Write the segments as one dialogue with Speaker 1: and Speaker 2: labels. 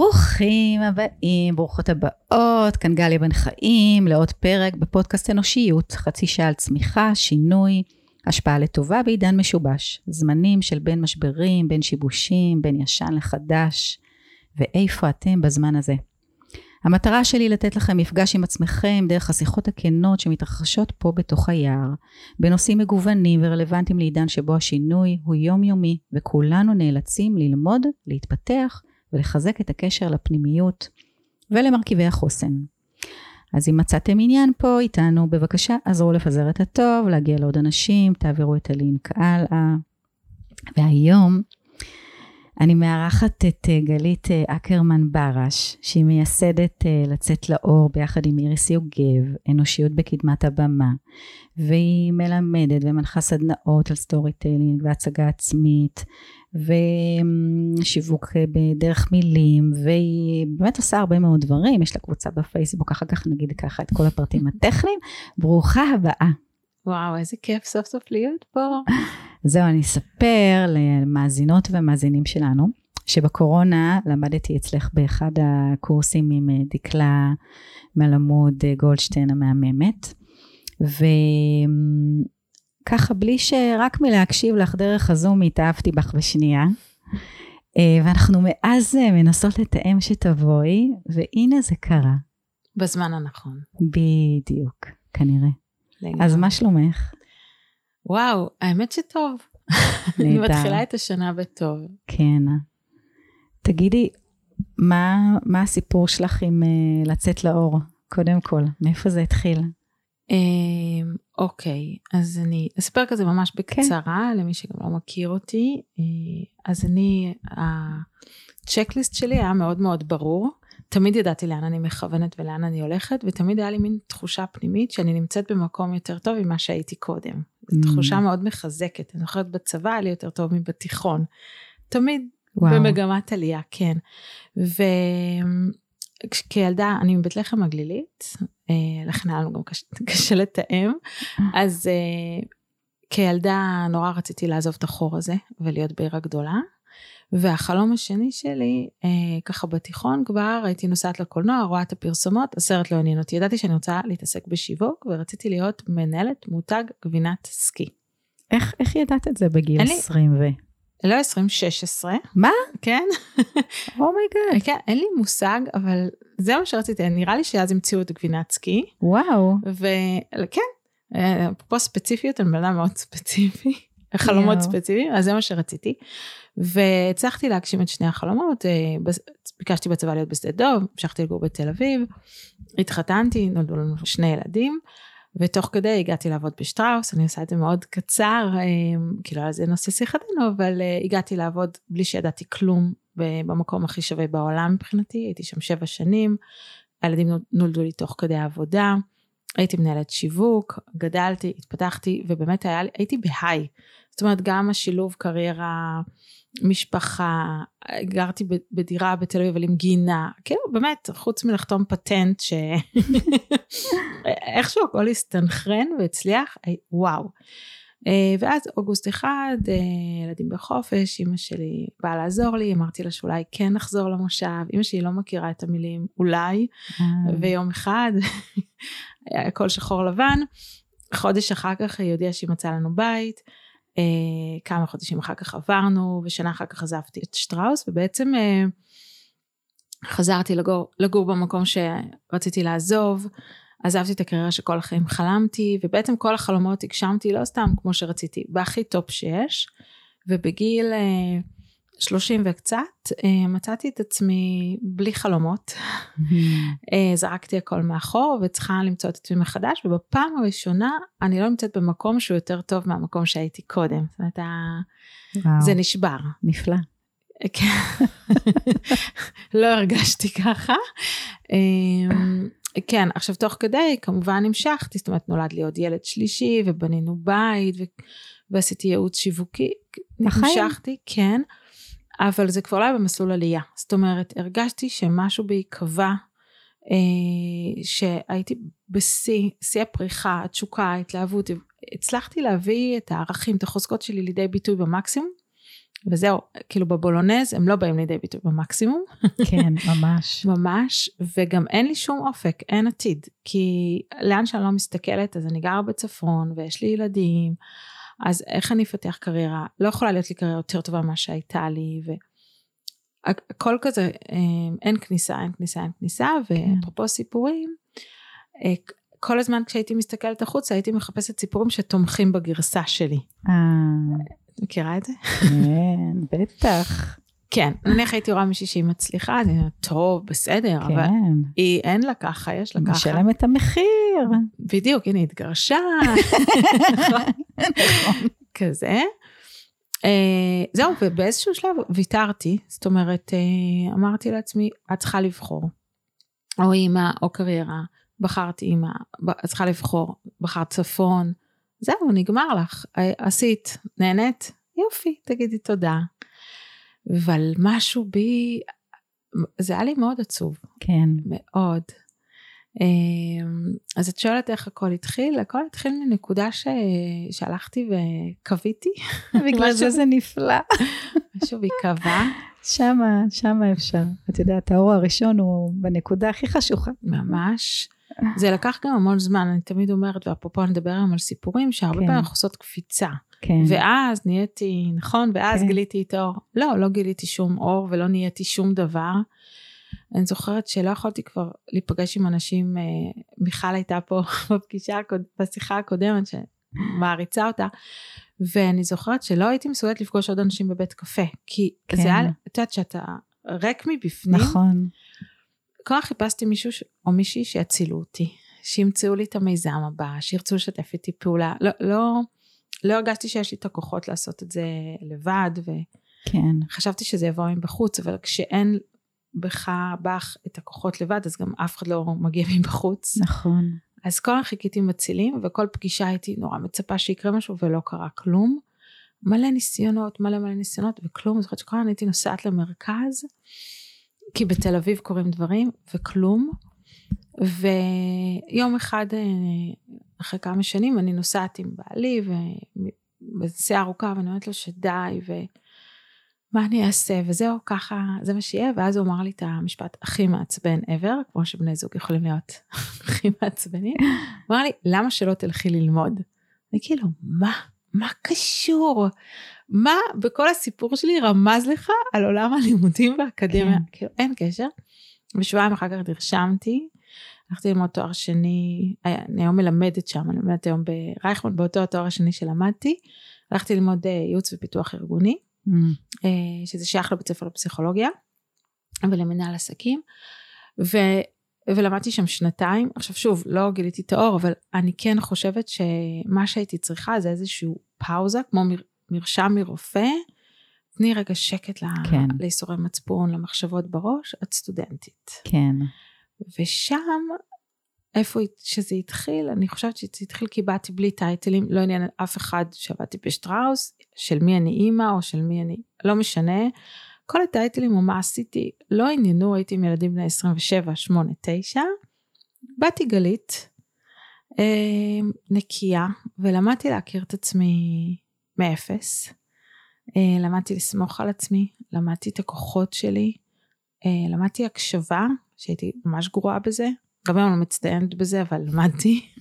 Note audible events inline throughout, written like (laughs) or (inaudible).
Speaker 1: ברוכים הבאים, ברוכות הבאות, כאן גליה בן חיים, לעוד פרק בפודקאסט אנושיות, חצי שעה על צמיחה, שינוי, השפעה לטובה בעידן משובש, זמנים של בין משברים, בין שיבושים, בין ישן לחדש, ואיפה אתם בזמן הזה. המטרה שלי לתת לכם מפגש עם עצמכם דרך השיחות הכנות שמתרחשות פה בתוך היער, בנושאים מגוונים ורלוונטיים לעידן שבו השינוי הוא יומיומי, וכולנו נאלצים ללמוד, להתפתח ולחזק את הקשר לפנימיות ולמרכיבי החוסן. אז אם מצאתם עניין פה איתנו, בבקשה עזרו לפזר את הטוב, להגיע לעוד אנשים, תעבירו את הלינק הלאה. והיום אני מארחת את אה, גלית אה, אקרמן ברש, שהיא מייסדת אה, לצאת לאור ביחד עם איריס יוגב, אנושיות בקדמת הבמה, והיא מלמדת ומנחה סדנאות על storytelling והצגה עצמית, ושיווק בדרך מילים, והיא באמת עושה הרבה מאוד דברים, יש לה קבוצה בפייסבוק, אחר כך נגיד ככה את כל הפרטים הטכניים. ברוכה הבאה.
Speaker 2: וואו, איזה כיף סוף סוף להיות פה. (laughs)
Speaker 1: זהו, אני אספר למאזינות ומאזינים שלנו, שבקורונה למדתי אצלך באחד הקורסים עם אה, דקלה מלמוד אה, גולדשטיין המהממת, וככה בלי שרק מלהקשיב לך דרך הזום התאהבתי בך בשנייה. אה, ואנחנו מאז מנסות לתאם שתבואי, והנה זה קרה.
Speaker 2: בזמן הנכון.
Speaker 1: בדיוק, כנראה. לגמרי. אז מה שלומך?
Speaker 2: וואו, האמת שטוב. אני מתחילה את השנה בטוב.
Speaker 1: כן. תגידי, מה, מה הסיפור שלך עם uh, לצאת לאור? קודם כל, מאיפה זה התחיל?
Speaker 2: Uh, אוקיי, אז אני אספר כזה ממש כן. בקצרה, כן. למי שגם לא מכיר אותי. Uh, אז אני, הצ'קליסט שלי היה מאוד מאוד ברור. תמיד ידעתי לאן אני מכוונת ולאן אני הולכת, ותמיד היה לי מין תחושה פנימית שאני נמצאת במקום יותר טוב ממה שהייתי קודם. זו mm. תחושה מאוד מחזקת. אני זוכרת בצבא היה לי יותר טוב מבתיכון. תמיד וואו. במגמת עלייה, כן. וכילדה, אני מבית לחם הגלילית, אה, לכן היה לנו גם קשה, קשה לתאם, אז אה, כילדה נורא רציתי לעזוב את החור הזה ולהיות בעיר הגדולה. והחלום השני שלי, אה, ככה בתיכון כבר, הייתי נוסעת לקולנוע, רואה את הפרסומות, הסרט לא עניין אותי. ידעתי שאני רוצה להתעסק בשיווק, ורציתי להיות מנהלת מותג גבינת סקי.
Speaker 1: איך, איך ידעת את זה בגיל 20 ו...
Speaker 2: לא 20, 16.
Speaker 1: מה?
Speaker 2: כן.
Speaker 1: Oh my God.
Speaker 2: Oh כן, אין לי מושג, אבל זה מה שרציתי, נראה לי שאז המציאו את גבינת סקי.
Speaker 1: וואו.
Speaker 2: וכן, אה, פה ספציפיות, אני בן אדם מאוד ספציפי. (laughs) חלומות ספציפיים, אז זה מה שרציתי. והצלחתי להגשים את שני החלומות, אה, ביקשתי בצבא להיות בשדה דוב, המשכתי לגור בתל אביב, התחתנתי, נולדו לנו שני ילדים, ותוך כדי הגעתי לעבוד בשטראוס, אני עושה את זה מאוד קצר, אה, כי לא היה זה נושא שיחתנו, אבל אה, הגעתי לעבוד בלי שידעתי כלום במקום הכי שווה בעולם מבחינתי, הייתי שם שבע שנים, הילדים נולדו לי תוך כדי העבודה. הייתי מנהלת שיווק, גדלתי, התפתחתי, ובאמת היה, הייתי בהיי. זאת אומרת, גם השילוב קריירה, משפחה, גרתי בדירה בתל אביב, אבל עם גינה, כאילו באמת, חוץ מלחתום פטנט, שאיכשהו הכל הסתנכרן והצליח, וואו. אה, ואז אוגוסט אחד, אה, ילדים בחופש, אימא שלי באה לעזור לי, אמרתי לה שאולי כן נחזור למושב, אימא שלי לא מכירה את המילים אולי, ויום אחד, הכל שחור לבן, חודש אחר כך היא הודיעה שהיא מצאה לנו בית, אה, כמה חודשים אחר כך עברנו, ושנה אחר כך עזבתי את שטראוס, ובעצם חזרתי לגור, לגור במקום שרציתי לעזוב, עזבתי את הקריירה שכל החיים חלמתי, ובעצם כל החלומות הגשמתי לא סתם כמו שרציתי, בהכי טופ שיש, ובגיל אה, 30 וקצת אה, מצאתי את עצמי בלי חלומות. אה, זרקתי הכל מאחור וצריכה למצוא את עצמי מחדש, ובפעם הראשונה אני לא נמצאת במקום שהוא יותר טוב מהמקום שהייתי קודם. זאת אומרת, זה נשבר.
Speaker 1: נפלא.
Speaker 2: כן. לא הרגשתי ככה. אה, כן, עכשיו תוך כדי כמובן המשכתי, זאת אומרת נולד לי עוד ילד שלישי ובנינו בית ו... ועשיתי ייעוץ שיווקי, המשכתי, כן, אבל זה כבר לא היה במסלול עלייה, זאת אומרת הרגשתי שמשהו בי קבע, אה, שהייתי בשיא, שיא הפריחה, התשוקה, ההתלהבות, הצלחתי להביא את הערכים, את החוזקות שלי לידי ביטוי במקסימום, וזהו, כאילו בבולונז הם לא באים לידי ביטוי במקסימום.
Speaker 1: כן, (laughs) ממש.
Speaker 2: ממש, וגם אין לי שום אופק, אין עתיד. כי לאן שאני לא מסתכלת, אז אני גרה בצפון, ויש לי ילדים, אז איך אני אפתח קריירה? לא יכולה להיות לי קריירה יותר טובה ממה שהייתה לי, והכל כזה, אה, אין כניסה, אין כניסה, אין כניסה,
Speaker 1: כן.
Speaker 2: ואפרופו סיפורים, אה, כל הזמן כשהייתי מסתכלת החוצה, הייתי מחפשת סיפורים שתומכים בגרסה שלי.
Speaker 1: אה,
Speaker 2: מכירה את זה?
Speaker 1: כן, בטח.
Speaker 2: כן, נניח הייתי רואה מישהי שהיא מצליחה, אני אומרת, טוב, בסדר, אבל
Speaker 1: כן.
Speaker 2: היא, אין לה ככה, יש לה ככה.
Speaker 1: משלם את המחיר.
Speaker 2: בדיוק, הנה, התגרשה. (laughs) כזה. אה, זהו, ובאיזשהו שלב ויתרתי, זאת אומרת, אה, אמרתי לעצמי, את צריכה לבחור. או אימא, או קריירה. בחרתי אימא, את צריכה לבחור, בחרת צפון. זהו, נגמר לך. אה, עשית, נהנית? יופי, תגידי תודה. אבל משהו בי, זה היה לי מאוד עצוב.
Speaker 1: כן.
Speaker 2: מאוד. אמ, אז את שואלת איך הכל התחיל? הכל התחיל מנקודה ש... שהלכתי וקוויתי. (laughs)
Speaker 1: בגלל זה זה נפלא. (laughs)
Speaker 2: משהו בי קבע,
Speaker 1: שמה, שמה אפשר. את יודעת, האור הראשון הוא בנקודה הכי חשוכה.
Speaker 2: ממש. זה לקח גם המון זמן, אני תמיד אומרת, ואפרופו נדבר היום על סיפורים, שהרבה
Speaker 1: כן.
Speaker 2: פעמים אנחנו עושות קפיצה.
Speaker 1: כן.
Speaker 2: ואז נהייתי, נכון? ואז
Speaker 1: כן.
Speaker 2: גיליתי את האור. לא, לא גיליתי שום אור ולא נהייתי שום דבר. אני זוכרת שלא יכולתי כבר להיפגש עם אנשים, אה, מיכל הייתה פה (laughs) בפגישה, בשיחה הקודמת, שמעריצה אותה, ואני זוכרת שלא הייתי מסוגלת לפגוש עוד אנשים בבית קפה, כי
Speaker 1: כן.
Speaker 2: זה היה, את יודעת שאתה ריק מבפנים,
Speaker 1: נכון.
Speaker 2: כל כך חיפשתי מישהו ש- או מישהי שיצילו אותי, שימצאו לי את המיזם הבא, שירצו לשתף איתי פעולה, לא, לא, לא הרגשתי שיש לי את הכוחות לעשות את זה לבד, ו...
Speaker 1: כן.
Speaker 2: שזה יבוא מבחוץ, אבל כשאין בך, בך את הכוחות לבד, אז גם אף אחד לא מגיע מבחוץ.
Speaker 1: נכון.
Speaker 2: אז כל הזמן חיכיתי מצילים, וכל פגישה הייתי נורא מצפה שיקרה משהו, ולא קרה כלום. מלא ניסיונות, מלא מלא ניסיונות, וכלום. זוכרת שכל הזמן הייתי נוסעת למרכז, כי בתל אביב קורים דברים, וכלום. ויום אחד, אה, אחרי כמה שנים, אני נוסעת עם בעלי, ובנסיעה ארוכה, ואני אומרת לו שדי, ו... מה אני אעשה, וזהו, ככה, זה מה שיהיה, ואז הוא אמר לי את המשפט הכי מעצבן ever, כמו שבני זוג יכולים להיות (laughs) הכי מעצבנים, הוא אמר לי, למה שלא תלכי ללמוד? אני כאילו, מה? מה קשור? מה בכל הסיפור שלי רמז לך על עולם הלימודים באקדמיה?
Speaker 1: כן.
Speaker 2: כאילו, אין קשר. ושבועיים אחר כך נרשמתי, הלכתי ללמוד תואר שני, אני היום מלמדת שם, אני מלמדת היום ברייכמן, באותו התואר השני שלמדתי, הלכתי ללמוד אה, ייעוץ ופיתוח ארגוני.
Speaker 1: Mm,
Speaker 2: אה, שזה שייך לבית ספר לפסיכולוגיה ולמנהל עסקים ו, ולמדתי שם שנתיים. עכשיו שוב לא גיליתי את האור אבל אני כן חושבת שמה שהייתי צריכה זה איזשהו פאוזה כמו מר, מרשם מרופא תני רגע שקט
Speaker 1: כן.
Speaker 2: לייסורי מצפון למחשבות בראש. את סטודנטית.
Speaker 1: כן.
Speaker 2: ושם איפה שזה התחיל אני חושבת שזה התחיל כי באתי בלי טייטלים. לא עניין אף אחד שעבדתי בשטראוס של מי אני אימא או של מי אני לא משנה כל הטייטלים או מה עשיתי לא עניינו הייתי עם ילדים בני 27 8 9 באתי גלית אה, נקייה ולמדתי להכיר את עצמי מאפס אה, למדתי לסמוך על עצמי למדתי את הכוחות שלי אה, למדתי הקשבה שהייתי ממש גרועה בזה גם היום לא מצטיינת בזה, אבל למדתי.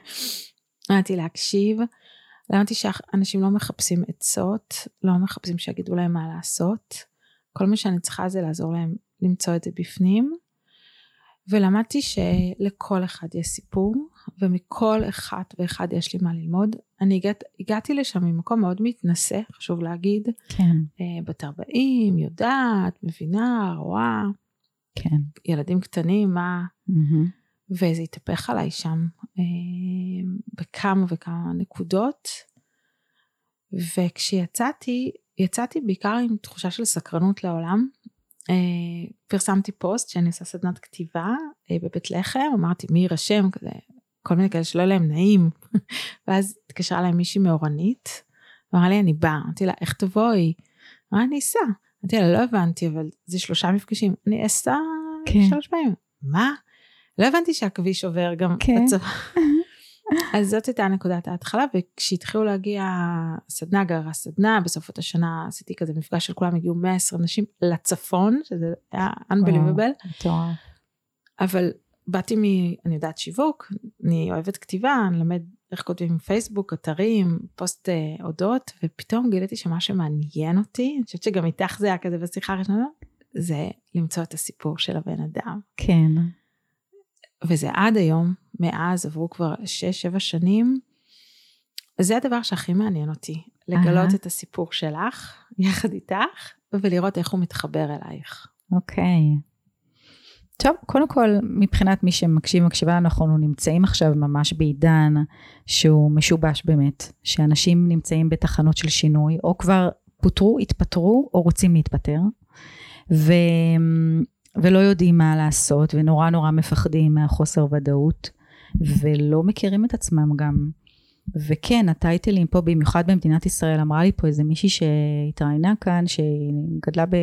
Speaker 2: (laughs) למדתי להקשיב. למדתי שאנשים לא מחפשים עצות, לא מחפשים שיגידו להם מה לעשות. כל מה שאני צריכה זה לעזור להם למצוא את זה בפנים. ולמדתי שלכל אחד יש סיפור, ומכל אחת ואחד יש לי מה ללמוד. אני הגעת, הגעתי לשם ממקום מאוד מתנשא, חשוב להגיד.
Speaker 1: כן.
Speaker 2: אה, בת 40, יודעת, מבינה, רואה,
Speaker 1: כן.
Speaker 2: ילדים קטנים, מה...
Speaker 1: מהמם.
Speaker 2: וזה התהפך עליי שם אה, בכמה וכמה נקודות. וכשיצאתי, יצאתי בעיקר עם תחושה של סקרנות לעולם. אה, פרסמתי פוסט שאני עושה סדנת כתיבה אה, בבית לחם, אמרתי מי יירשם, כזה, כל מיני כאלה שלא היה להם נעים. (laughs) ואז התקשרה אליי מישהי מאורנית, אמרה לי אני באה, אמרתי לה איך תבואי? אמרה אני אסע. אמרתי לה לא הבנתי אבל זה שלושה מפגשים, אני אסע
Speaker 1: כן.
Speaker 2: שלוש פעמים. מה? לא הבנתי שהכביש עובר גם
Speaker 1: כן.
Speaker 2: בצבא. (laughs) אז זאת הייתה נקודת ההתחלה, וכשהתחילו להגיע סדנה גרה סדנה, בסופות השנה עשיתי כזה מפגש של כולם, הגיעו 120 נשים לצפון, שזה היה unbelievable. אבל באתי מ... אני יודעת שיווק, אני אוהבת כתיבה, אני למד איך כותבים פייסבוק, אתרים, פוסט אה, הודות, ופתאום גיליתי שמה שמעניין אותי, אני חושבת שגם איתך זה היה כזה בשיחה הראשונה, זה למצוא את הסיפור של הבן אדם.
Speaker 1: כן.
Speaker 2: וזה עד היום, מאז עברו כבר 6-7 שנים, זה הדבר שהכי מעניין אותי, לגלות
Speaker 1: אהה.
Speaker 2: את הסיפור שלך, יחד איתך, ולראות איך הוא מתחבר אלייך.
Speaker 1: אוקיי. טוב, קודם כל, מבחינת מי שמקשיב ומקשיבה לנו, אנחנו נמצאים עכשיו ממש בעידן שהוא משובש באמת, שאנשים נמצאים בתחנות של שינוי, או כבר פוטרו, התפטרו, או רוצים להתפטר, ו... ולא יודעים מה לעשות, ונורא נורא מפחדים מהחוסר ודאות, ולא מכירים את עצמם גם. וכן, הטייטלים פה, במיוחד במדינת ישראל, אמרה לי פה איזה מישהי שהתראיינה כאן, שגדלה ב-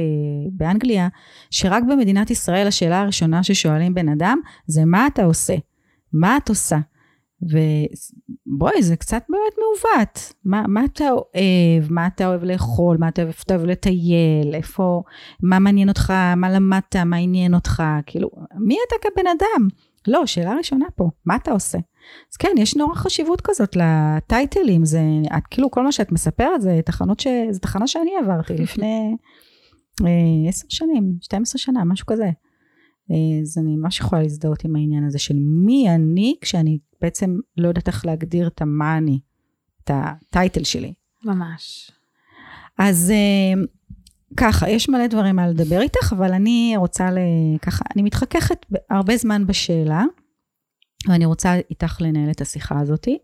Speaker 1: באנגליה, שרק במדינת ישראל השאלה הראשונה ששואלים בן אדם, זה מה אתה עושה? מה את עושה? ובואי, זה קצת באמת מעוות. מה, מה אתה אוהב? מה אתה אוהב לאכול? מה אתה אוהב, אתה אוהב לטייל? איפה, מה מעניין אותך? מה למדת? מה עניין אותך? כאילו, מי אתה כבן אדם? לא, שאלה ראשונה פה, מה אתה עושה? אז כן, יש נורא חשיבות כזאת לטייטלים, זה, את, כאילו כל מה שאת מספרת זה תחנות ש... זה תחנה שאני עברתי (laughs) לפני אה, עשר שנים, 12 שנה, משהו כזה. אה, אז אני ממש יכולה להזדהות עם העניין הזה של מי אני, כשאני בעצם לא יודעת איך להגדיר את המה אני, את הטייטל שלי.
Speaker 2: ממש.
Speaker 1: אז אה, ככה, יש מלא דברים על לדבר איתך, אבל אני רוצה ל... ככה, אני מתחככת הרבה זמן בשאלה, ואני רוצה איתך לנהל את השיחה הזאתי,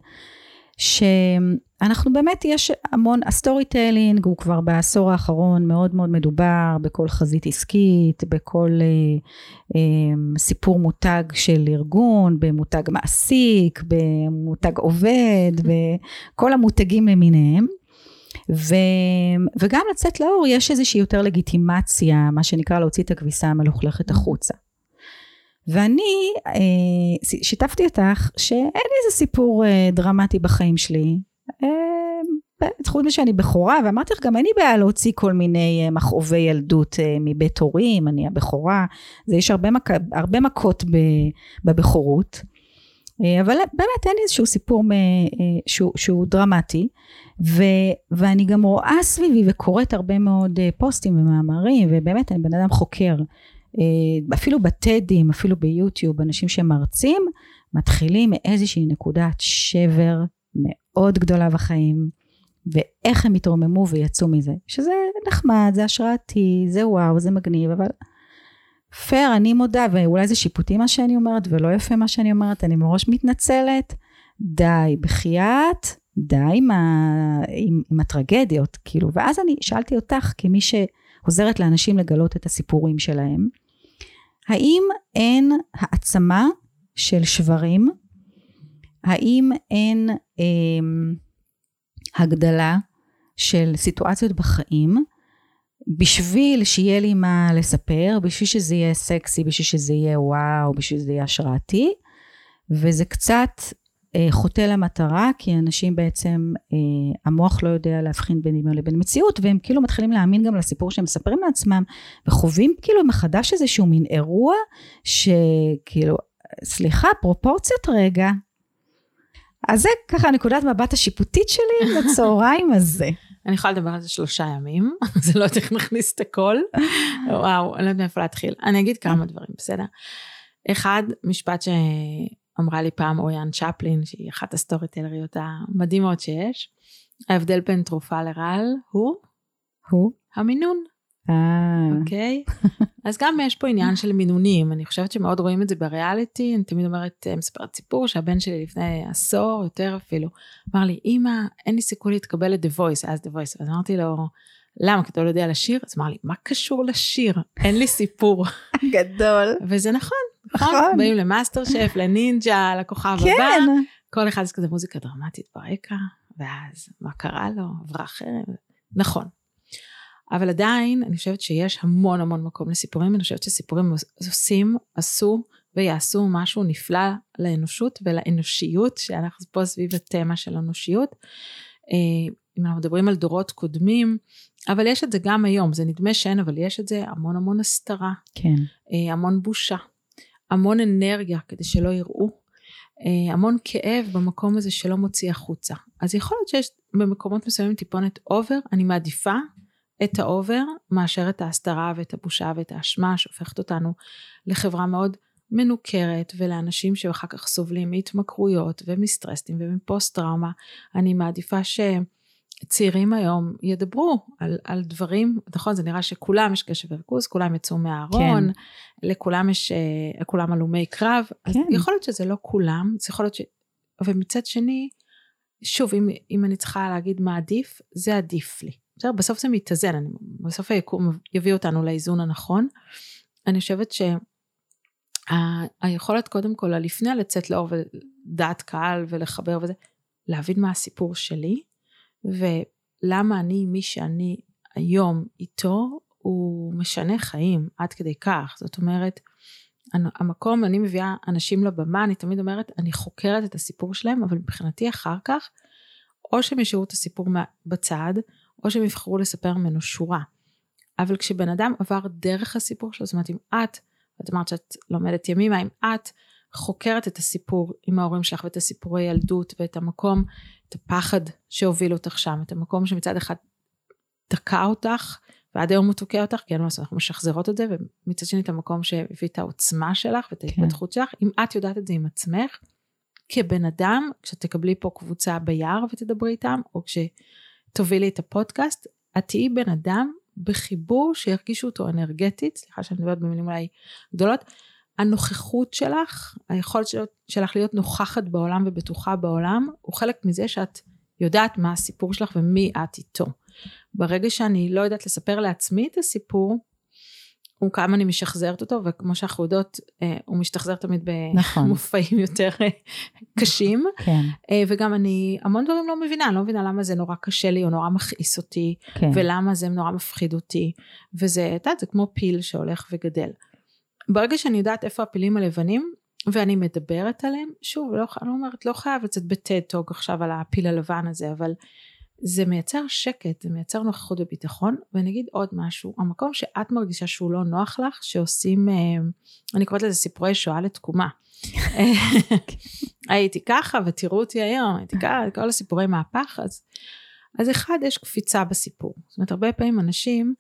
Speaker 1: שאנחנו באמת, יש המון, ה storytelling הוא כבר בעשור האחרון מאוד מאוד מדובר בכל חזית עסקית, בכל אה, אה, סיפור מותג של ארגון, במותג מעסיק, במותג עובד, (laughs) בכל המותגים למיניהם. ו, וגם לצאת לאור יש איזושהי יותר לגיטימציה, מה שנקרא להוציא את הכביסה המלוכלכת החוצה. ואני אה, שיתפתי אותך שאין לי איזה סיפור אה, דרמטי בחיים שלי. אה, חוץ מזה שאני בכורה, ואמרתי לך, גם אין לי בעיה להוציא כל מיני מכאובי ילדות מבית הורים, אני הבכורה, זה יש הרבה, מק, הרבה מכות בבכורות. אה, אבל באמת אין לי איזשהו סיפור אה, שהוא, שהוא דרמטי. ו, ואני גם רואה סביבי וקוראת הרבה מאוד אה, פוסטים ומאמרים, ובאמת אני בן אדם חוקר. אפילו בטדים, אפילו ביוטיוב, אנשים שמרצים, מתחילים מאיזושהי נקודת שבר מאוד גדולה בחיים, ואיך הם התרוממו ויצאו מזה. שזה נחמד, זה השראתי, זה וואו, זה מגניב, אבל פייר, אני מודה, ואולי זה שיפוטי מה שאני אומרת, ולא יפה מה שאני אומרת, אני מראש מתנצלת. די, בחייאת, די עם, ה, עם, עם הטרגדיות, כאילו. ואז אני שאלתי אותך, כמי שעוזרת לאנשים לגלות את הסיפורים שלהם, האם אין העצמה של שברים? האם אין אה, הגדלה של סיטואציות בחיים בשביל שיהיה לי מה לספר, בשביל שזה יהיה סקסי, בשביל שזה יהיה וואו, בשביל שזה יהיה השראתי, וזה קצת אה, חוטא למטרה, כי אנשים בעצם, אה, המוח לא יודע להבחין בין דמיון לבין מציאות, והם כאילו מתחילים להאמין גם לסיפור שהם מספרים לעצמם, וחווים כאילו מחדש איזשהו מין אירוע, שכאילו, סליחה, פרופורציות רגע. אז זה ככה נקודת מבט השיפוטית שלי (laughs) לצהריים הזה.
Speaker 2: אני יכולה לדבר על זה שלושה ימים, (laughs) זה לא יודעת איך נכניס את הכל. וואו, אני לא יודעת מאיפה להתחיל. אני אגיד כמה דברים, בסדר? אחד, משפט שאמרה לי פעם אוריאן צ'פלין, שהיא אחת הסטורי טלריות המדהימות שיש, ההבדל בין תרופה לרעל הוא?
Speaker 1: הוא?
Speaker 2: המינון.
Speaker 1: אה,
Speaker 2: אוקיי? אז גם יש פה עניין של מינונים, אני חושבת שמאוד רואים את זה בריאליטי, אני תמיד אומרת, אה, מספרת סיפור שהבן שלי לפני עשור, יותר אפילו, אמר לי, אמא, אין לי סיכוי להתקבל ל-The Voice, אז The Voice, אז אמרתי לו, למה? כי אתה לא יודע לשיר? אז אמר לי, מה קשור לשיר? אין לי סיפור. (laughs)
Speaker 1: גדול.
Speaker 2: וזה נכון, נכון?
Speaker 1: נכון.
Speaker 2: באים למאסטר שף, לנינג'ה, לכוכב הבא,
Speaker 1: כן.
Speaker 2: כל אחד זה כזה מוזיקה דרמטית ברקע, ואז מה קרה לו? עברה חרם. נכון. אבל עדיין אני חושבת שיש המון המון מקום לסיפורים, אני חושבת שסיפורים עושים, עשו ויעשו משהו נפלא לאנושות ולאנושיות, שאנחנו פה סביב התמה של אנושיות. אה, אם אנחנו מדברים על דורות קודמים, אבל יש את זה גם היום, זה נדמה שאין, אבל יש את זה המון המון הסתרה.
Speaker 1: כן.
Speaker 2: אה, המון בושה, המון אנרגיה כדי שלא יראו, אה, המון כאב במקום הזה שלא מוציא החוצה. אז יכול להיות שיש במקומות מסוימים טיפונת over, אני מעדיפה את ה over מאשר את ההסתרה ואת הבושה ואת האשמה שהופכת אותנו לחברה מאוד מנוכרת ולאנשים שאחר כך סובלים מהתמכרויות ומסטרסים ומפוסט טראומה. אני מעדיפה שצעירים היום ידברו על, על דברים, נכון זה נראה שכולם יש קשב וריכוז, כולם יצאו מהארון, כן. לכולם יש, אה, כולם הלומי קרב, כן. אז יכול להיות שזה לא כולם, זה יכול להיות ש... ומצד שני, שוב אם, אם אני צריכה להגיד מה עדיף, זה עדיף לי. בסדר, בסוף זה מתאזן, אני, בסוף היקום יביא אותנו לאיזון הנכון. אני חושבת שהיכולת קודם כל, לפני לצאת לאור ודעת קהל ולחבר וזה, להבין מה הסיפור שלי, ולמה אני, מי שאני היום איתו, הוא משנה חיים עד כדי כך. זאת אומרת, המקום, אני מביאה אנשים לבמה, אני תמיד אומרת, אני חוקרת את הסיפור שלהם, אבל מבחינתי אחר כך, או שהם ישאירו את הסיפור בצד, או שהם יבחרו לספר ממנו שורה. אבל כשבן אדם עבר דרך הסיפור שלו, זאת אומרת אם את, את אמרת שאת לומדת ימימה, אם את חוקרת את הסיפור עם ההורים שלך ואת הסיפורי ילדות ואת המקום, את הפחד שהוביל אותך שם, את המקום שמצד אחד תקע אותך ועד היום הוא תוקע אותך, כי אין מה לעשות, אנחנו משחזרות את זה, ומצד שני את המקום שהביא את העוצמה שלך ואת כן. ההתפתחות כן. שלך, אם את יודעת את זה עם עצמך, כבן אדם, כשתקבלי פה קבוצה ביער ותדברי איתם, או כש... תובילי את הפודקאסט, את תהיי בן אדם בחיבור שירגישו אותו אנרגטית, סליחה שאני מדברת במילים אולי גדולות, הנוכחות שלך, היכולת שלך להיות נוכחת בעולם ובטוחה בעולם, הוא חלק מזה שאת יודעת מה הסיפור שלך ומי את איתו. ברגע שאני לא יודעת לספר לעצמי את הסיפור, הוא כמה אני משחזרת אותו, וכמו שאנחנו יודעות, אה, הוא משתחזר תמיד נכון. במופעים נכון. יותר אה, קשים.
Speaker 1: כן.
Speaker 2: אה, וגם אני המון דברים לא מבינה, אני לא מבינה למה זה נורא קשה לי, או נורא מכעיס אותי, כן. ולמה זה נורא מפחיד אותי. וזה, את יודעת, זה כמו פיל שהולך וגדל. ברגע שאני יודעת איפה הפילים הלבנים, ואני מדברת עליהם, שוב, לא, אני לא אומרת, לא חייב לצאת בטד-טוק עכשיו על הפיל הלבן הזה, אבל זה מייצר שקט, זה מייצר נוכחות וביטחון, ואני אגיד עוד משהו, המקום שאת מרגישה שהוא לא נוח לך, שעושים, אה, אני קוראת לזה סיפורי שואה לתקומה. (laughs) הייתי ככה ותראו אותי היום, הייתי ככה, כל הסיפורי מהפך, אז, אז אחד, יש קפיצה בסיפור. זאת אומרת, הרבה פעמים אנשים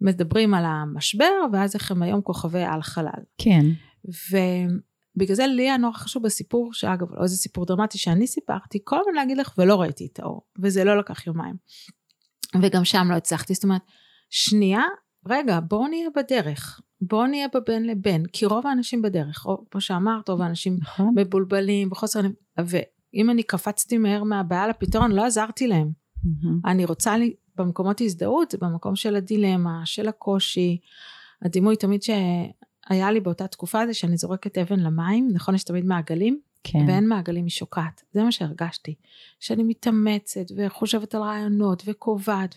Speaker 2: מדברים על המשבר, ואז איך הם היום כוכבי על חלל.
Speaker 1: כן.
Speaker 2: ו... בגלל זה לי היה נורא חשוב בסיפור, שאגב, לא איזה סיפור דרמטי שאני סיפרתי, כל הזמן להגיד לך, ולא ראיתי את האור, וזה לא לקח יומיים. וגם שם לא הצלחתי, זאת אומרת, שנייה, רגע, בואו נהיה בדרך, בואו נהיה בבין לבין, כי רוב האנשים בדרך, או, כמו שאמרת, רוב האנשים נכון. מבולבלים, בחוסר, ואם אני קפצתי מהר מהבעיה לפתרון, לא עזרתי להם. Mm-hmm. אני רוצה לי, במקומות הזדהות, זה במקום של הדילמה, של הקושי, הדימוי תמיד ש... היה לי באותה תקופה זה שאני זורקת אבן למים, נכון יש תמיד מעגלים? כן. ואין מעגלים, היא שוקעת. זה מה שהרגשתי. שאני מתאמצת וחושבת על רעיונות וקובעת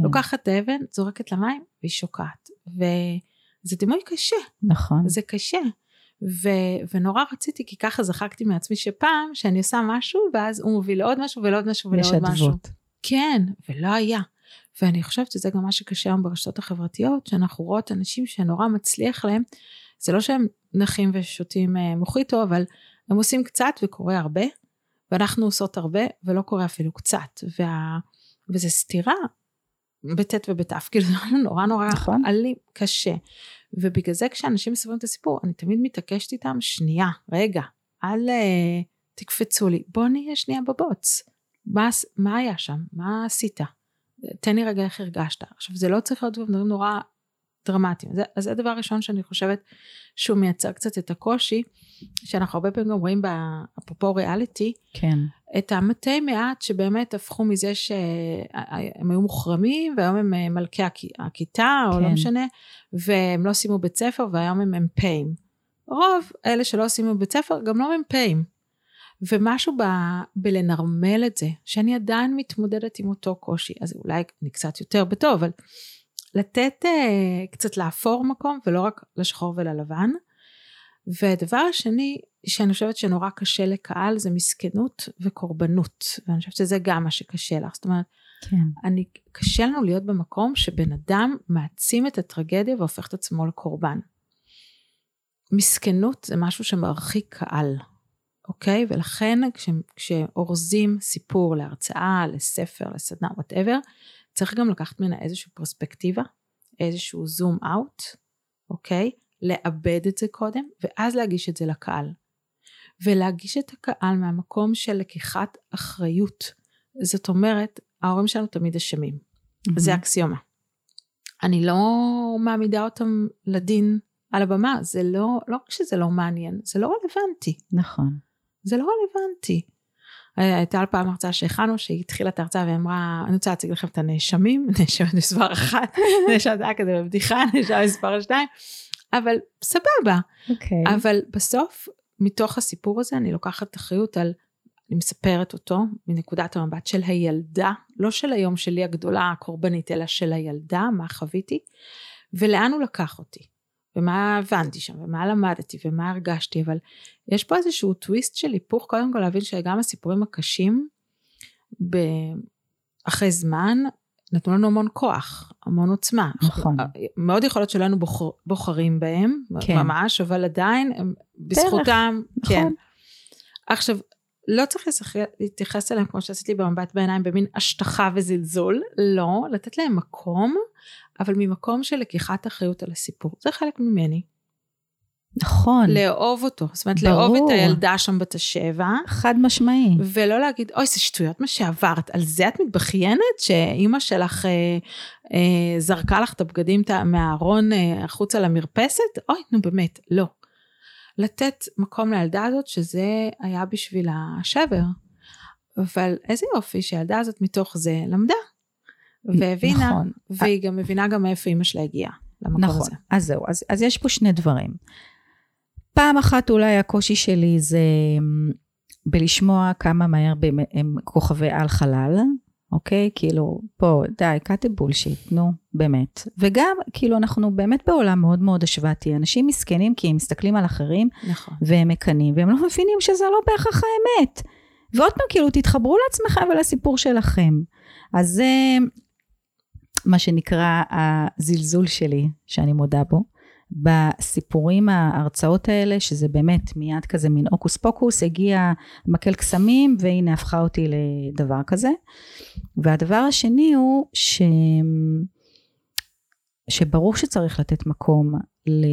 Speaker 2: ולוקחת כן. אבן, זורקת למים והיא שוקעת. וזה דימוי קשה.
Speaker 1: נכון.
Speaker 2: זה קשה. ו- ונורא רציתי, כי ככה זחקתי מעצמי שפעם, שאני עושה משהו, ואז הוא מוביל לעוד משהו ולעוד משהו ולעוד משהו. כן, ולא היה. ואני חושבת שזה גם מה שקשה היום ברשתות החברתיות, שאנחנו רואות אנשים שנורא מצליח להם, זה לא שהם נחים ושותים אה, מוחיטו, אבל הם עושים קצת וקורה הרבה, ואנחנו עושות הרבה ולא קורה אפילו קצת, וה... וזה סתירה בט' ובת', כאילו זה נורא נורא נכון. אלים, קשה. ובגלל זה כשאנשים מספרים את הסיפור, אני תמיד מתעקשת איתם, שנייה, רגע, אל uh, תקפצו לי, בוא נהיה שנייה בבוץ. מה, מה היה שם? מה עשית? תן לי רגע איך הרגשת. עכשיו זה לא צריך להיות דברים נורא דרמטיים. זה, אז זה הדבר הראשון שאני חושבת שהוא מייצר קצת את הקושי, שאנחנו הרבה פעמים גם רואים אפרופו ריאליטי,
Speaker 1: כן.
Speaker 2: את המתי מעט שבאמת הפכו מזה שהם היו מוחרמים והיום הם אה, מלכי הכיתה או לא כן. לא משנה, והם לא סיימו בית ספר והיום הם מ"פים. רוב אלה שלא סיימו בית ספר גם לא מ"פים. ומשהו ב, בלנרמל את זה, שאני עדיין מתמודדת עם אותו קושי, אז אולי אני קצת יותר בטוב, אבל לתת uh, קצת לאפור מקום ולא רק לשחור וללבן. והדבר השני, שאני חושבת שנורא קשה לקהל, זה מסכנות וקורבנות. ואני חושבת שזה גם מה שקשה לך. זאת אומרת,
Speaker 1: כן.
Speaker 2: אני, קשה לנו להיות במקום שבן אדם מעצים את הטרגדיה והופך את עצמו לקורבן. מסכנות זה משהו שמרחיק קהל, אוקיי? ולכן כש, כשאורזים סיפור להרצאה, לספר, לסדנה, וואטאבר, צריך גם לקחת ממנה איזושהי פרספקטיבה, איזשהו זום אאוט, אוקיי? לאבד את זה קודם, ואז להגיש את זה לקהל. ולהגיש את הקהל מהמקום של לקיחת אחריות. זאת אומרת, ההורים שלנו תמיד אשמים. Mm-hmm. זה אקסיומה. אני לא מעמידה אותם לדין על הבמה, זה לא, לא רק שזה לא מעניין, זה לא רלוונטי.
Speaker 1: נכון.
Speaker 2: זה לא רלוונטי. הייתה פעם הרצאה שהכנו, שהיא התחילה את ההרצאה ואמרה, אני רוצה להציג לכם את הנאשמים, (laughs) נאשמת מספר אחת, (laughs) נאשמת היה כזה בבדיחה, (laughs) נאשם מספר שתיים, אבל סבבה.
Speaker 1: אוקיי.
Speaker 2: Okay. אבל בסוף, מתוך הסיפור הזה, אני לוקחת אחריות על, אני מספרת אותו מנקודת המבט של הילדה, לא של היום שלי הגדולה הקורבנית, אלא של הילדה, מה חוויתי, ולאן הוא לקח אותי. ומה הבנתי שם, ומה למדתי, ומה הרגשתי, אבל יש פה איזשהו טוויסט של היפוך, קודם כל להבין שגם הסיפורים הקשים. אחרי זמן, נתנו לנו המון כוח, המון עוצמה.
Speaker 1: נכון.
Speaker 2: מאוד יכול להיות שלא היינו בוחר, בוחרים בהם,
Speaker 1: כן.
Speaker 2: ממש, אבל עדיין, הם, בזכותם,
Speaker 1: נכון.
Speaker 2: כן. עכשיו, לא צריך להתייחס אליהם כמו שעשיתי במבט בעיניים במין השטחה וזלזול, לא, לתת להם מקום, אבל ממקום של לקיחת אחריות על הסיפור. זה חלק ממני.
Speaker 1: נכון.
Speaker 2: לאהוב אותו. זאת אומרת,
Speaker 1: ברור.
Speaker 2: לאהוב את הילדה שם בת השבע.
Speaker 1: חד משמעי.
Speaker 2: ולא להגיד, אוי, זה שטויות מה שעברת, על זה את מתבכיינת? שאימא שלך אה, אה, זרקה לך את הבגדים מהארון אה, החוצה למרפסת? אוי, נו באמת, לא. לתת מקום לילדה הזאת, שזה היה בשביל השבר. אבל איזה יופי שהילדה הזאת מתוך זה למדה. והבינה,
Speaker 1: נכון.
Speaker 2: והיא גם מבינה גם מאיפה אימא שלה הגיעה למקום
Speaker 1: נכון.
Speaker 2: הזה.
Speaker 1: אז זהו, אז, אז יש פה שני דברים. פעם אחת אולי הקושי שלי זה אמ, בלשמוע כמה מהר הם כוכבי על חלל, אוקיי? כאילו, פה, די, cut the bullshit, נו, באמת. וגם, כאילו, אנחנו באמת בעולם מאוד מאוד השוואתי. אנשים מסכנים כי הם מסתכלים על אחרים,
Speaker 2: נכון.
Speaker 1: והם מקנאים, והם לא מבינים שזה לא בהכרח האמת. ועוד פעם, כאילו, תתחברו לעצמכם ולסיפור שלכם. אז זה מה שנקרא הזלזול שלי, שאני מודה בו. בסיפורים ההרצאות האלה, שזה באמת מיד כזה מין הוקוס פוקוס, הגיע מקל קסמים והנה הפכה אותי לדבר כזה. והדבר השני הוא ש... שברור שצריך לתת מקום ל...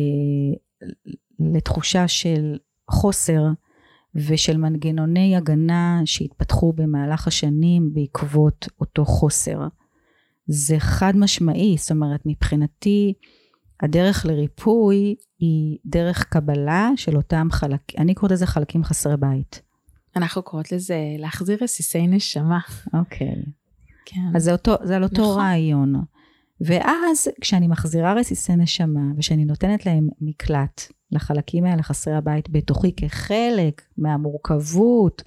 Speaker 1: לתחושה של חוסר ושל מנגנוני הגנה שהתפתחו במהלך השנים בעקבות אותו חוסר. זה חד משמעי, זאת אומרת מבחינתי הדרך לריפוי היא דרך קבלה של אותם חלקים, אני קוראת לזה חלקים חסרי בית.
Speaker 2: אנחנו קוראות לזה להחזיר רסיסי נשמה.
Speaker 1: אוקיי.
Speaker 2: כן.
Speaker 1: אז זה, אותו, זה על אותו
Speaker 2: נכון.
Speaker 1: רעיון. ואז כשאני מחזירה רסיסי נשמה ושאני נותנת להם מקלט לחלקים האלה חסרי הבית בתוכי כחלק מהמורכבות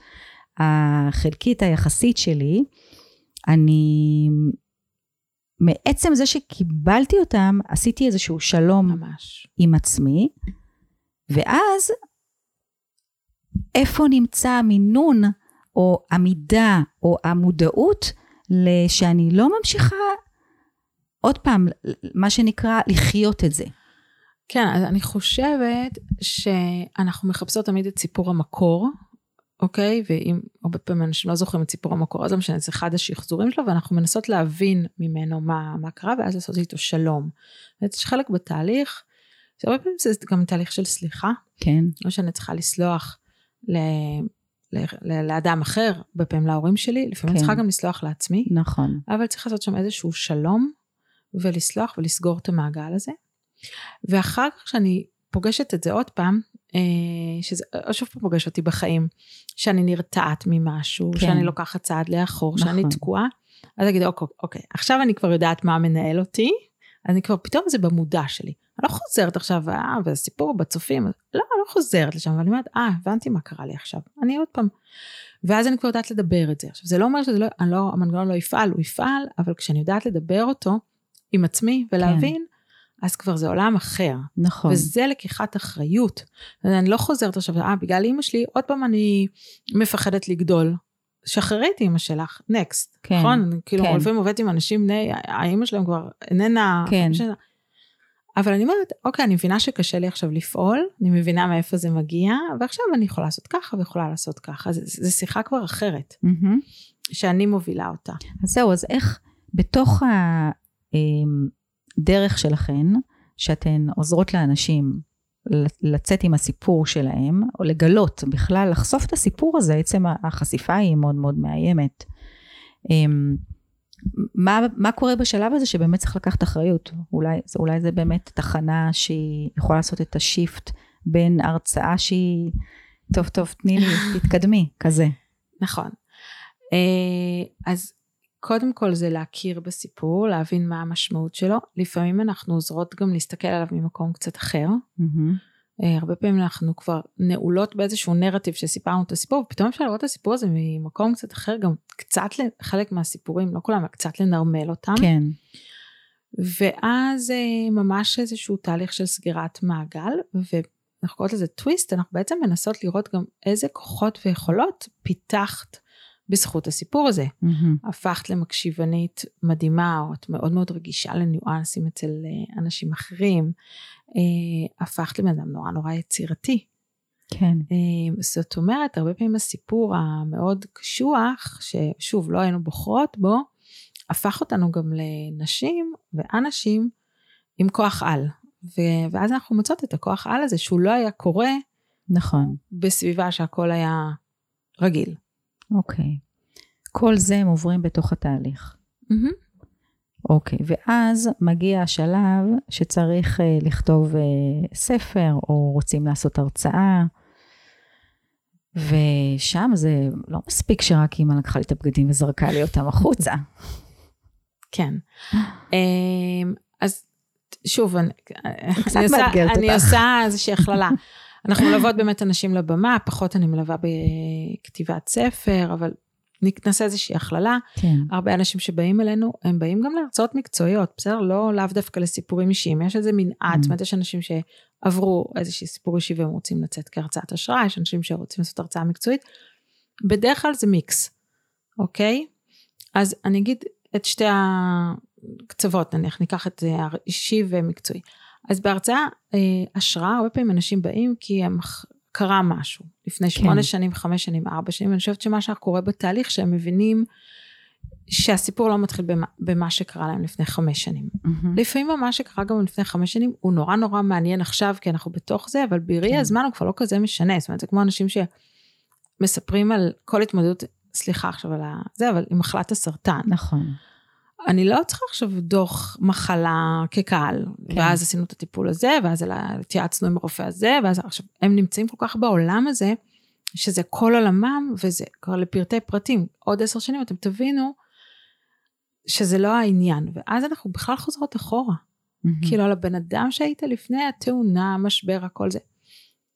Speaker 1: החלקית היחסית שלי, אני מעצם זה שקיבלתי אותם עשיתי איזשהו שלום
Speaker 2: ממש.
Speaker 1: עם עצמי, ואז איפה נמצא המינון או המידה או המודעות שאני לא ממשיכה עוד פעם, מה שנקרא לחיות את זה.
Speaker 2: כן, אז אני חושבת שאנחנו מחפשות תמיד את סיפור המקור, אוקיי? ואם הרבה פעמים אנשים לא זוכרים את סיפור המקור, אז לא משנה, זה אחד השחזורים שלו, ואנחנו מנסות להבין ממנו מה, מה קרה, ואז לעשות איתו שלום. יש חלק בתהליך, שהרבה פעמים זה גם תהליך של סליחה,
Speaker 1: כן.
Speaker 2: לא שאני צריכה לסלוח ל, ל, ל, לאדם אחר, הרבה פעמים להורים שלי, לפעמים
Speaker 1: כן.
Speaker 2: צריכה גם לסלוח לעצמי,
Speaker 1: נכון.
Speaker 2: אבל צריך לעשות שם איזשהו שלום, ולסלוח ולסגור את המעגל הזה. ואחר כך כשאני פוגשת את זה עוד פעם, שזה שוב פעם פוגש אותי בחיים, שאני נרתעת ממשהו,
Speaker 1: כן.
Speaker 2: כן. שאני לוקחת צעד לאחור,
Speaker 1: נכון.
Speaker 2: שאני תקועה, אז אגיד אוקיי, אוקיי, עכשיו אני כבר יודעת מה מנהל אותי, אז אני כבר פתאום זה במודע שלי. אני לא חוזרת עכשיו, אה, והסיפור בצופים, לא, אני לא חוזרת לשם, אבל אני אומרת, אה, הבנתי מה קרה לי עכשיו, אני עוד פעם. ואז אני כבר יודעת לדבר את זה. עכשיו, זה לא אומר שזה לא, לא, המנגנון לא יפעל, הוא יפעל, אבל כשאני יודעת לדבר אותו עם עצמי ולהבין, אז כבר זה עולם אחר.
Speaker 1: נכון.
Speaker 2: וזה לקיחת אחריות. אני לא חוזרת עכשיו, אה, בגלל אימא שלי, עוד פעם אני מפחדת לגדול. שחררי את אימא שלך, נקסט.
Speaker 1: כן,
Speaker 2: נכון? כאילו,
Speaker 1: כן.
Speaker 2: לפעמים עובדת עם אנשים בני, האימא שלהם כבר איננה...
Speaker 1: כן.
Speaker 2: משנה. אבל אני אומרת, אוקיי, אני מבינה שקשה לי עכשיו לפעול, אני מבינה מאיפה זה מגיע, ועכשיו אני יכולה לעשות ככה ויכולה לעשות ככה. זו שיחה כבר אחרת,
Speaker 1: מהמם.
Speaker 2: שאני מובילה אותה.
Speaker 1: אז זהו, אז איך בתוך הדרך שלכן, שאתן עוזרות לאנשים לצאת עם הסיפור שלהם, או לגלות בכלל, לחשוף את הסיפור הזה, עצם החשיפה היא מאוד מאוד מאיימת. אמ, מה, מה קורה בשלב הזה שבאמת צריך לקחת אחריות? אולי, אולי זה באמת תחנה שהיא יכולה לעשות את השיפט בין הרצאה שהיא, טוב טוב תני לי, (laughs) תתקדמי, כזה.
Speaker 2: נכון. אה, אז קודם כל זה להכיר בסיפור, להבין מה המשמעות שלו. לפעמים אנחנו עוזרות גם להסתכל עליו ממקום קצת אחר. אה, הרבה פעמים אנחנו כבר נעולות באיזשהו נרטיב שסיפרנו את הסיפור, ופתאום אפשר לראות את הסיפור הזה ממקום קצת אחר, גם קצת, חלק מהסיפורים, לא כולם, קצת לנרמל אותם.
Speaker 1: כן.
Speaker 2: ואז אה, ממש איזשהו תהליך של סגירת מעגל, ואנחנו קוראות לזה טוויסט, אנחנו בעצם מנסות לראות גם איזה כוחות ויכולות פיתחת בזכות הסיפור הזה.
Speaker 1: מהמם.
Speaker 2: הפכת למקשיבנית מדהימה, או את מאוד מאוד רגישה לניואנסים אצל אה, אנשים אחרים. אה, הפכת לבן אדם נורא נורא יצירתי.
Speaker 1: כן.
Speaker 2: אה, זאת אומרת, הרבה פעמים הסיפור המאוד קשוח, ששוב, לא היינו בוחרות בו, הפך אותנו גם לנשים ואנשים עם כוח על. ו- ואז אנחנו מוצאות את הכוח על הזה, שהוא לא היה קורה
Speaker 1: נכון.
Speaker 2: בסביבה שהכל היה רגיל.
Speaker 1: אוקיי. כל זה הם עוברים בתוך התהליך. אוקיי, ואז מגיע השלב שצריך uh, לכתוב uh, ספר, או רוצים לעשות הרצאה, ושם זה לא מספיק שרק אימא לקחה לי את הבגדים וזרקה לי אותם החוצה. (laughs)
Speaker 2: כן. אמ, אז שוב, אני,
Speaker 1: קצת
Speaker 2: אני, עושה, אני. עושה איזושהי הכללה. (laughs) אנחנו מלוות באמת אנשים לבמה, פחות אני מלווה בכתיבת ספר, אבל נעשה איזושהי הכללה.
Speaker 1: כן,
Speaker 2: הרבה אנשים שבאים אלינו, הם באים גם להרצאות מקצועיות, בסדר? לא לאו דווקא לסיפורים אישיים, יש איזה מנעד,
Speaker 1: Mm.
Speaker 2: זאת אומרת, יש אנשים שעברו איזשהו סיפור אישי והם רוצים לצאת כהרצאת השראה, יש אנשים שרוצים לעשות הרצאה מקצועית. בדרך כלל זה מיקס, אוקיי? אז אני אגיד את שתי הקצוות, נניח, ניקח את זה אישי ומקצועי. אז בהרצאה אה, השראה, הרבה פעמים אנשים באים כי הם קרה משהו, לפני שמונה
Speaker 1: כן.
Speaker 2: שנים, חמש שנים, ארבע שנים, ואני חושבת שמה שקורה בתהליך, שהם מבינים שהסיפור לא מתחיל במה, במה שקרה להם לפני חמש שנים.
Speaker 1: מהמם.
Speaker 2: לפעמים מה שקרה גם לפני חמש שנים הוא נורא נורא מעניין עכשיו כי אנחנו בתוך זה, אבל בראי
Speaker 1: כן.
Speaker 2: הזמן הוא כבר לא כזה משנה. זאת אומרת, זה כמו אנשים שמספרים על כל התמודדות, סליחה עכשיו על ה... זה, אבל עם מחלת הסרטן.
Speaker 1: נכון,
Speaker 2: אני לא צריכה עכשיו דוח מחלה כקהל,
Speaker 1: כן.
Speaker 2: ואז עשינו את הטיפול הזה, ואז התייעצנו עם הרופא הזה, ואז עכשיו, הם נמצאים כל כך בעולם הזה, שזה כל עולמם, וזה כבר לפרטי פרטים. עוד עשר שנים אתם תבינו שזה לא העניין, ואז אנחנו בכלל חוזרות אחורה.
Speaker 1: מהמם.
Speaker 2: כאילו על הבן אדם שהיית לפני התאונה, המשבר, הכל זה.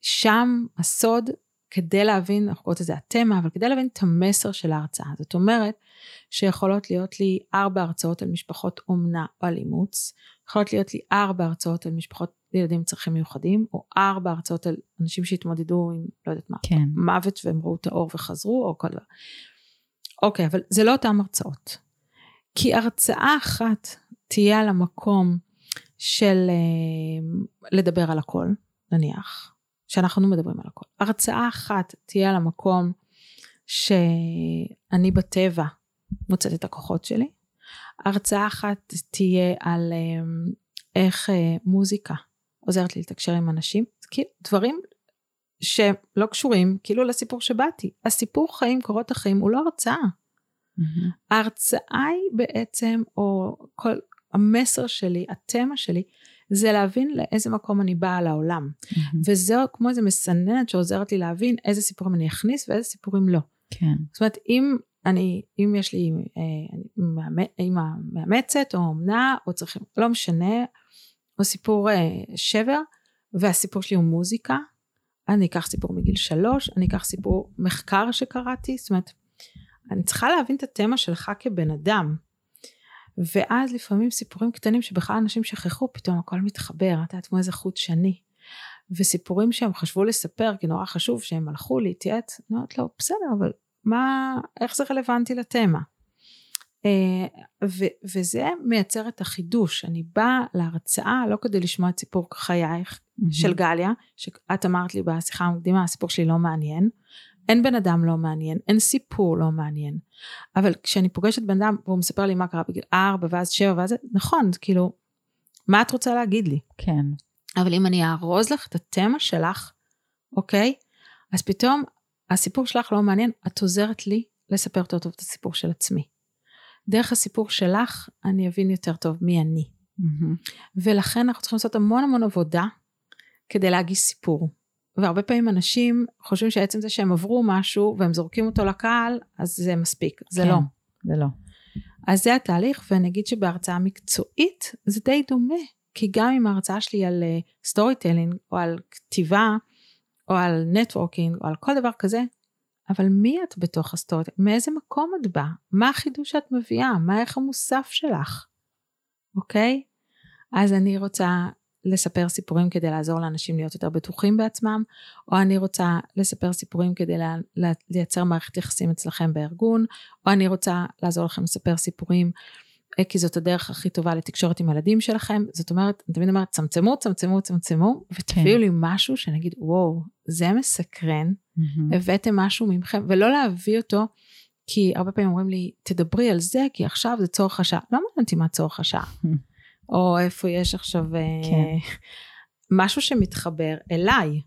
Speaker 2: שם הסוד, כדי להבין, אנחנו קוראות לזה התמה, אבל כדי להבין את המסר של ההרצאה. זאת אומרת, שיכולות להיות לי ארבע הרצאות על משפחות אומנה או על אימוץ, יכולות להיות לי ארבע הרצאות על משפחות לילדים עם צרכים מיוחדים, או ארבע הרצאות על אנשים שהתמודדו עם, לא יודעת מה,
Speaker 1: כן,
Speaker 2: מוות והם ראו את האור וחזרו, או כל דבר. אוקיי, אבל זה לא אותן הרצאות. כי הרצאה אחת תהיה על המקום של אה, לדבר על הכל, נניח, שאנחנו מדברים על הכל. הרצאה אחת תהיה על המקום שאני בטבע מוצאת את הכוחות שלי. הרצאה אחת תהיה על אה, איך אה, מוזיקה עוזרת לי לתקשר עם אנשים. כאילו, דברים שלא קשורים כאילו לסיפור שבאתי. הסיפור חיים, קורות החיים, הוא לא הרצאה.
Speaker 1: מהמם.
Speaker 2: ההרצאה היא בעצם, או כל המסר שלי, התמה שלי, זה להבין לאיזה מקום אני באה לעולם.
Speaker 1: מהמם.
Speaker 2: וזו כמו איזה מסננת שעוזרת לי להבין איזה סיפורים אני אכניס ואיזה סיפורים לא.
Speaker 1: כן,
Speaker 2: זאת אומרת, אם אני, אם יש לי אה, אימא מאמצת או אומנה, או צריכים, לא משנה, או סיפור אה, שבר, והסיפור שלי הוא מוזיקה, אני אקח סיפור מגיל שלוש, אני אקח סיפור מחקר שקראתי, זאת אומרת, אני צריכה להבין את התמה שלך כבן אדם. ואז לפעמים סיפורים קטנים שבכלל אנשים שכחו, פתאום הכל מתחבר, את יודעת, כמו איזה חוט שני. וסיפורים שהם חשבו לספר, כי נורא חשוב שהם הלכו להתייעץ, אני אומרת לו, בסדר, אבל מה, איך זה רלוונטי לתמה? אה, ו- וזה מייצר את החידוש. אני באה להרצאה לא כדי לשמוע את סיפור חייך mm-hmm. של גליה, שאת אמרת לי בשיחה המקדימה, הסיפור שלי לא מעניין. אין בן אדם לא מעניין, אין סיפור לא מעניין. אבל כשאני פוגשת בן אדם והוא מספר לי מה קרה בגיל 4 ואז 7 ואז נכון, כאילו, מה את רוצה להגיד לי?
Speaker 1: כן.
Speaker 2: אבל אם אני אארוז לך את התמה שלך, אוקיי? אז פתאום הסיפור שלך לא מעניין, את עוזרת לי לספר יותר טוב את הסיפור של עצמי. דרך הסיפור שלך אני אבין יותר טוב מי אני. Mm-hmm. ולכן אנחנו צריכים לעשות המון המון עבודה כדי להגיש סיפור. והרבה פעמים אנשים חושבים שעצם זה שהם עברו משהו והם זורקים אותו לקהל, אז זה מספיק. זה
Speaker 1: כן,
Speaker 2: לא.
Speaker 1: זה לא.
Speaker 2: אז זה התהליך, ואני אגיד שבהרצאה מקצועית זה די דומה. כי גם אם ההרצאה שלי על story uh, telling, או על כתיבה, או על networking, או על כל דבר כזה, אבל מי את בתוך ה story? מאיזה מקום את באה? מה החידוש שאת מביאה? מה הערך המוסף שלך? אוקיי? אז אני רוצה לספר סיפורים כדי לעזור לאנשים להיות יותר בטוחים בעצמם, או אני רוצה לספר סיפורים כדי לה, לייצר מערכת יחסים אצלכם בארגון, או אני רוצה לעזור לכם לספר סיפורים אה, כי זאת הדרך הכי טובה לתקשורת עם הילדים שלכם. זאת אומרת, אני תמיד אומרת, צמצמו, צמצמו, צמצמו, ותביאו כן. לי משהו שנגיד, וואו, זה מסקרן, mm-hmm. הבאתם משהו ממכם, ולא להביא אותו, כי הרבה פעמים אומרים לי, תדברי על זה, כי עכשיו זה צורך השעה. לא מעניין אותי מה צורך השעה. (laughs) או איפה יש עכשיו אה, כן. משהו שמתחבר אליי.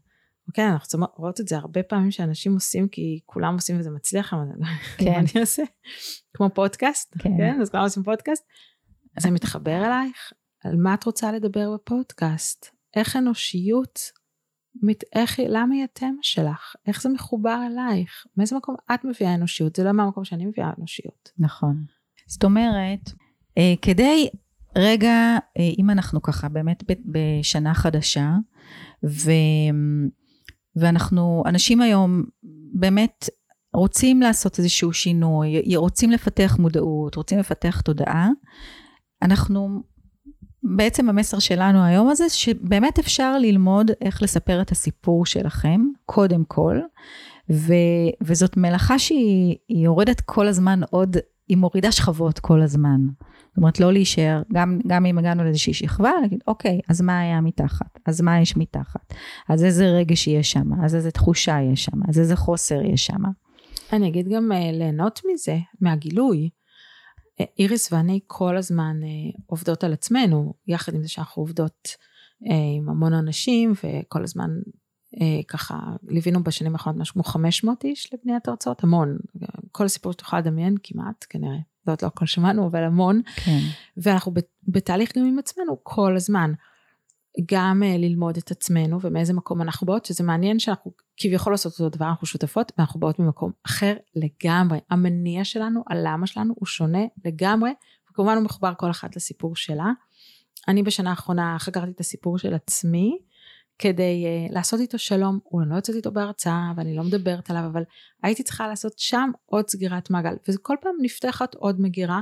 Speaker 2: אוקיי, אנחנו רואות את זה הרבה פעמים שאנשים עושים, כי כולם עושים וזה מצליח, אבל כן. מה אני אעשה? כמו פודקאסט, כן. כן? אז כולם עושים פודקאסט. זה מתחבר אלייך? על מה את רוצה לדבר בפודקאסט? איך אנושיות, מת, איך, למה היא התמה שלך? איך זה מחובר אלייך? מאיזה מקום את מביאה אנושיות? זה לא מהמקום שאני מביאה אנושיות.
Speaker 1: נכון. זאת אומרת, אה, כדי רגע, אה, אם אנחנו ככה באמת בשנה חדשה, ו... ואנחנו, אנשים היום באמת רוצים לעשות איזשהו שינוי, רוצים לפתח מודעות, רוצים לפתח תודעה. אנחנו, בעצם המסר שלנו היום הזה, שבאמת אפשר ללמוד איך לספר את הסיפור שלכם, קודם כל, ו, וזאת מלאכה שהיא יורדת כל הזמן עוד, היא מורידה שכבות כל הזמן. זאת אומרת, לא להישאר, גם, גם אם הגענו לאיזושהי שכבה, להגיד, אוקיי, אז מה היה מתחת? אז מה יש מתחת? אז איזה רגש יש שם? אז איזה תחושה יש שם? אז איזה חוסר יש שם?
Speaker 2: אני אגיד גם uh, ליהנות מזה, מהגילוי. Uh, איריס ואני כל הזמן uh, עובדות על עצמנו, יחד עם זה שאנחנו עובדות uh, עם המון אנשים, וכל הזמן uh, ככה ליווינו בשנים האחרונות משהו כמו 500 איש לבניית הרצאות, המון. כל הסיפור שתוכל לדמיין כמעט, כנראה. יודעת, לא הכל שמענו, אבל המון.
Speaker 1: כן.
Speaker 2: ואנחנו בתהליך גם עם עצמנו כל הזמן. גם uh, ללמוד את עצמנו ומאיזה מקום אנחנו באות, שזה מעניין שאנחנו כביכול לעשות אותו דבר, אנחנו שותפות, ואנחנו באות ממקום אחר לגמרי. המניע שלנו, הלמה שלנו, הוא שונה לגמרי, וכמובן הוא מחובר כל אחת לסיפור שלה. אני בשנה האחרונה חקרתי את הסיפור של עצמי, כדי uh, לעשות איתו שלום, הוא לא יוצאת איתו בהרצאה ואני לא מדברת עליו, אבל הייתי צריכה לעשות שם עוד סגירת מעגל, וכל פעם נפתחת עוד מגירה,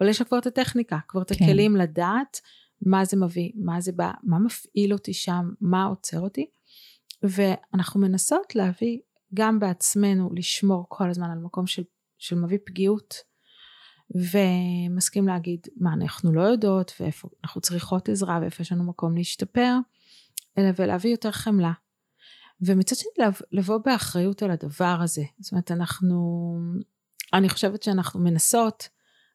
Speaker 2: אבל יש כבר את הטכניקה, כבר את כן. הכלים לדעת מה זה מביא, מה זה בא, מה מפעיל אותי שם, מה עוצר אותי, ואנחנו מנסות להביא גם בעצמנו לשמור כל הזמן על מקום של, של מביא פגיעות, ומסכים להגיד מה אנחנו לא יודעות ואיפה אנחנו צריכות עזרה ואיפה יש לנו מקום להשתפר. אלא ולהביא יותר חמלה. ומצד שני לבוא באחריות על הדבר הזה. זאת אומרת, אנחנו, אני חושבת שאנחנו מנסות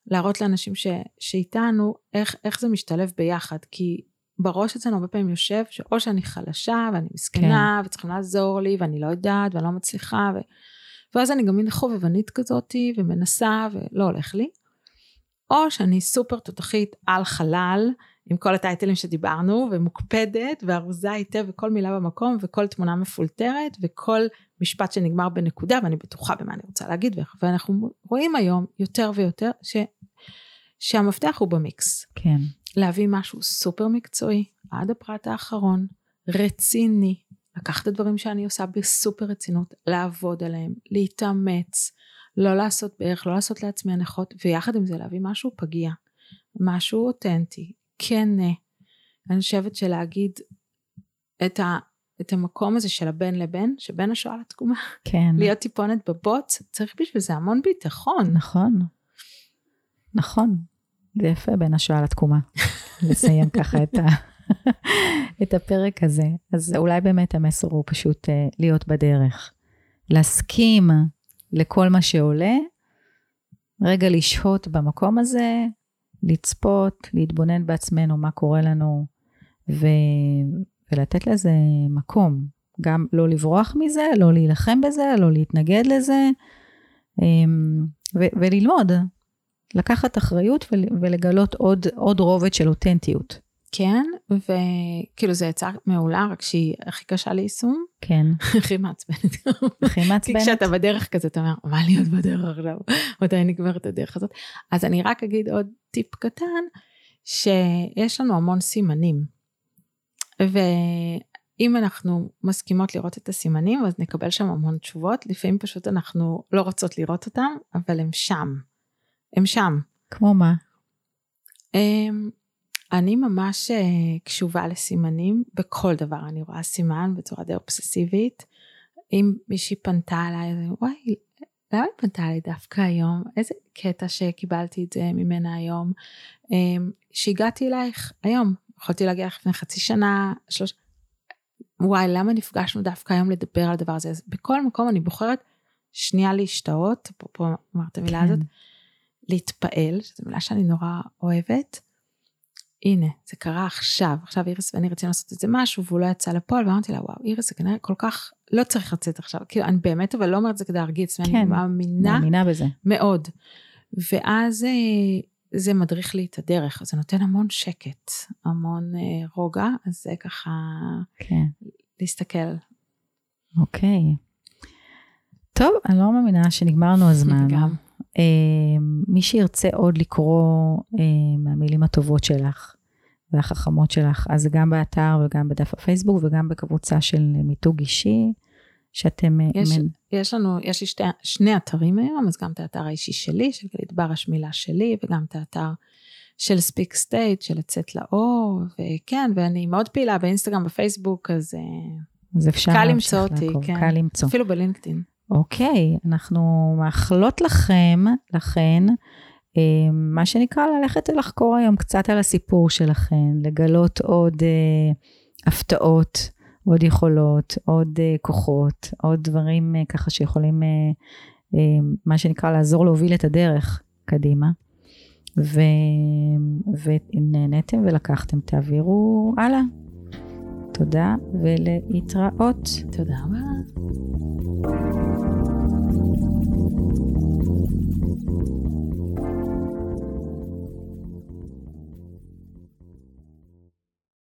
Speaker 2: להראות לאנשים ש, שאיתנו איך, איך זה משתלב ביחד, כי בראש אצלנו הרבה פעמים יושב שאו שאני חלשה ואני מסכנה כן. וצריכים לעזור לי ואני לא יודעת ואני לא מצליחה ו... ואז אני גם מין חובבנית כזאתי ומנסה ולא הולך לי. או שאני סופר תותחית על חלל עם כל הטייטלים שדיברנו, ומוקפדת, וארוזה היטב, וכל מילה במקום, וכל תמונה מפולטרת, וכל משפט שנגמר בנקודה, ואני בטוחה במה אני רוצה להגיד, ואנחנו רואים היום יותר ויותר ש, שהמפתח הוא במיקס.
Speaker 1: כן.
Speaker 2: להביא משהו סופר מקצועי, עד הפרט האחרון, רציני, לקחת את הדברים שאני עושה בסופר רצינות, לעבוד עליהם, להתאמץ, לא לעשות בערך, לא לעשות לעצמי הנחות, ויחד עם זה להביא משהו פגיע. משהו אותנטי, כן. אני חושבת שלהגיד את, ה, את המקום הזה של הבין לבין, שבין השואה לתקומה,
Speaker 1: כן.
Speaker 2: להיות טיפונת בבוץ, צריך בשביל זה המון ביטחון.
Speaker 1: נכון, נכון. זה יפה בין השואה לתקומה, לסיים (laughs) ככה את, ה, את הפרק הזה. אז אולי באמת המסר הוא פשוט uh, להיות בדרך. להסכים לכל מה שעולה, רגע לשהות במקום הזה, לצפות, להתבונן בעצמנו מה קורה לנו, ו... ולתת לזה מקום. גם לא לברוח מזה, לא להילחם בזה, לא להתנגד לזה, אמ, ו- וללמוד, לקחת אחריות ולגלות עוד, עוד רובד של אותנטיות.
Speaker 2: כן, וכאילו זה יצא מעולה, רק שהיא הכי קשה ליישום.
Speaker 1: כן. (laughs)
Speaker 2: הכי מעצבנת.
Speaker 1: הכי מעצבנת.
Speaker 2: כי כשאתה בדרך כזה, אתה אומר, מה להיות בדרך עכשיו? מתי נגמרת הדרך הזאת? אז אני רק אגיד עוד טיפ קטן, שיש לנו המון סימנים. ואם אנחנו מסכימות לראות את הסימנים, אז נקבל שם המון תשובות. לפעמים פשוט אנחנו לא רוצות לראות אותם, אבל הם שם. הם שם.
Speaker 1: כמו מה?
Speaker 2: אמ, אני ממש אה, קשובה לסימנים בכל דבר, אני רואה סימן בצורה די אובססיבית. אם מישהי פנתה אליי, וואי, למה היא פנתה אליי דווקא היום? איזה קטע שקיבלתי את זה ממנה היום. אמ, שהגעתי אלייך היום, יכולתי להגיע לך לפני חצי שנה, שלוש... וואי, למה נפגשנו דווקא היום לדבר על הדבר הזה? אז בכל מקום אני בוחרת שנייה להשתאות, אפרופו אמרת המילה כן. הזאת, להתפעל, שזו מילה שאני נורא אוהבת. הנה, זה קרה עכשיו, עכשיו איריס ואני רצינו לעשות את זה משהו והוא לא יצא לפועל, ואמרתי לה, וואו, איריס זה כנראה כל כך לא צריך לצאת עכשיו, כאילו, אני באמת אבל לא אומרת את זה כדי להרגיץ, כן, ואני מאמינה,
Speaker 1: מאמינה בזה.
Speaker 2: מאוד. ואז אה, זה מדריך לי את הדרך, זה נותן המון שקט, המון אה, רוגע, אז זה ככה,
Speaker 1: כן.
Speaker 2: להסתכל.
Speaker 1: אוקיי. טוב, אני לא מאמינה שנגמרנו הזמן.
Speaker 2: גם.
Speaker 1: אה, מי שירצה עוד לקרוא אה, מהמילים הטובות שלך והחכמות שלך, אז גם באתר וגם בדף הפייסבוק וגם בקבוצה של מיתוג אישי, שאתם... אה,
Speaker 2: יש, מנ... יש לנו, יש לי שתי, שני אתרים היום, אז גם את האתר האישי שלי, של גלית ברש מילה שלי, וגם את האתר של ספיק סטייט, של לצאת לאור, וכן, ואני מאוד פעילה באינסטגרם, בפייסבוק, אז...
Speaker 1: אז אפשר
Speaker 2: קל למצוא אותי, כן.
Speaker 1: קל למצוא.
Speaker 2: אפילו בלינקדאין.
Speaker 1: אוקיי, אנחנו מאחלות לכם, לכן, אה, מה שנקרא ללכת ולחקור היום קצת על הסיפור שלכם, לגלות עוד אה, הפתעות, עוד יכולות, עוד אה, כוחות, עוד דברים אה, ככה שיכולים, אה, אה, מה שנקרא, לעזור להוביל את הדרך קדימה. ו... ונהניתם ולקחתם, תעבירו הלאה. תודה ולהתראות.
Speaker 2: תודה רבה.